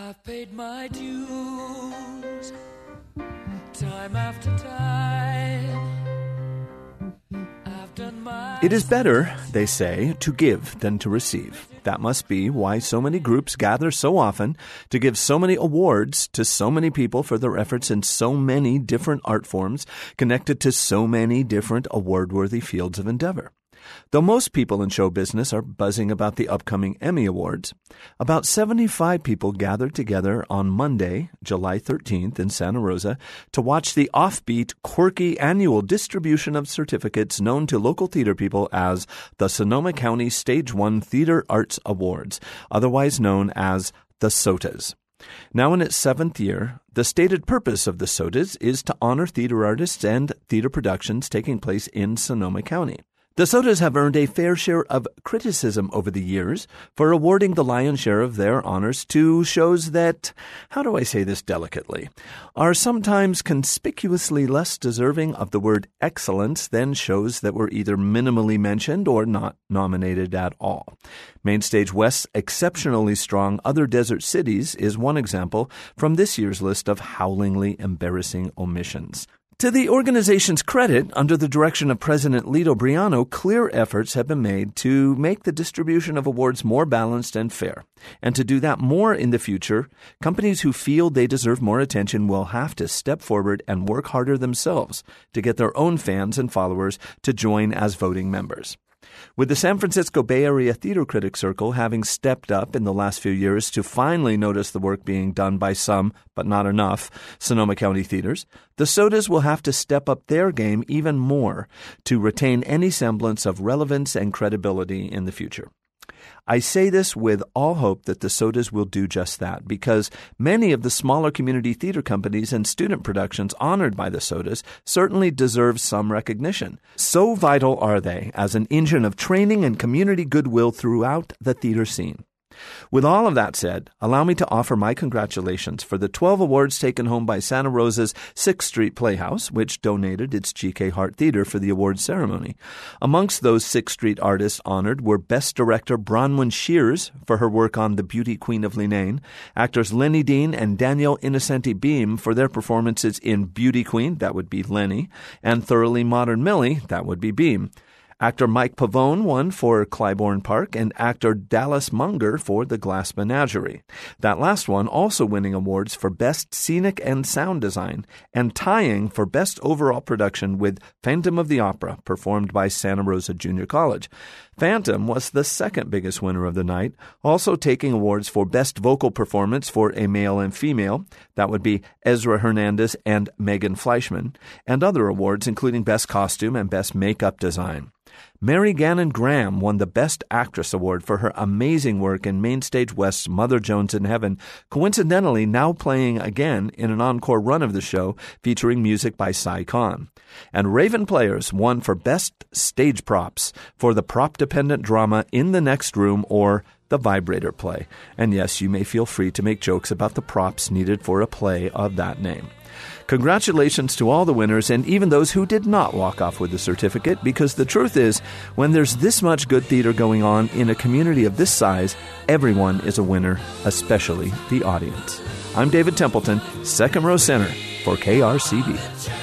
I've paid my dues time after time. It is better, they say, to give than to receive. That must be why so many groups gather so often to give so many awards to so many people for their efforts in so many different art forms connected to so many different award worthy fields of endeavor. Though most people in show business are buzzing about the upcoming Emmy Awards, about 75 people gathered together on Monday, July 13th in Santa Rosa to watch the offbeat, quirky annual distribution of certificates known to local theater people as the Sonoma County Stage 1 Theater Arts Awards, otherwise known as the SOTAs. Now in its seventh year, the stated purpose of the SOTAs is to honor theater artists and theater productions taking place in Sonoma County. The SOTAs have earned a fair share of criticism over the years for awarding the lion's share of their honors to shows that, how do I say this delicately, are sometimes conspicuously less deserving of the word excellence than shows that were either minimally mentioned or not nominated at all. Mainstage West's exceptionally strong Other Desert Cities is one example from this year's list of howlingly embarrassing omissions. To the organization's credit, under the direction of President Lito Briano, clear efforts have been made to make the distribution of awards more balanced and fair. And to do that more in the future, companies who feel they deserve more attention will have to step forward and work harder themselves to get their own fans and followers to join as voting members. With the San Francisco Bay Area Theater Critic Circle having stepped up in the last few years to finally notice the work being done by some, but not enough, Sonoma County theaters, the SOTAs will have to step up their game even more to retain any semblance of relevance and credibility in the future. I say this with all hope that the SOTAs will do just that because many of the smaller community theater companies and student productions honored by the SOTAs certainly deserve some recognition. So vital are they as an engine of training and community goodwill throughout the theater scene. With all of that said, allow me to offer my congratulations for the 12 awards taken home by Santa Rosa's 6th Street Playhouse, which donated its GK Hardt Theater for the awards ceremony. Amongst those 6th Street artists honored were Best Director Bronwyn Shears for her work on The Beauty Queen of Leenane, actors Lenny Dean and Daniel Innocenti Beam for their performances in Beauty Queen, that would be Lenny, and Thoroughly Modern Millie, that would be Beam. Actor Mike Pavone won for Clybourne Park and actor Dallas Munger for The Glass Menagerie. That last one also winning awards for Best Scenic and Sound Design and tying for Best Overall Production with Phantom of the Opera, performed by Santa Rosa Junior College. Phantom was the second biggest winner of the night, also taking awards for Best Vocal Performance for a Male and Female, that would be Ezra Hernandez and Megan Fleischman, and other awards including Best Costume and Best Makeup Design. Mary Gannon Graham won the Best Actress Award for her amazing work in Mainstage West's Mother Jones in Heaven, coincidentally now playing again in an encore run of the show featuring music by Si Kahn. And Raven Players won for Best Stage Props for the prop dependent drama In the Next Room or the vibrator play. And yes, you may feel free to make jokes about the props needed for a play of that name. Congratulations to all the winners and even those who did not walk off with the certificate because the truth is, when there's this much good theater going on in a community of this size, everyone is a winner, especially the audience. I'm David Templeton, second row center for KRCB.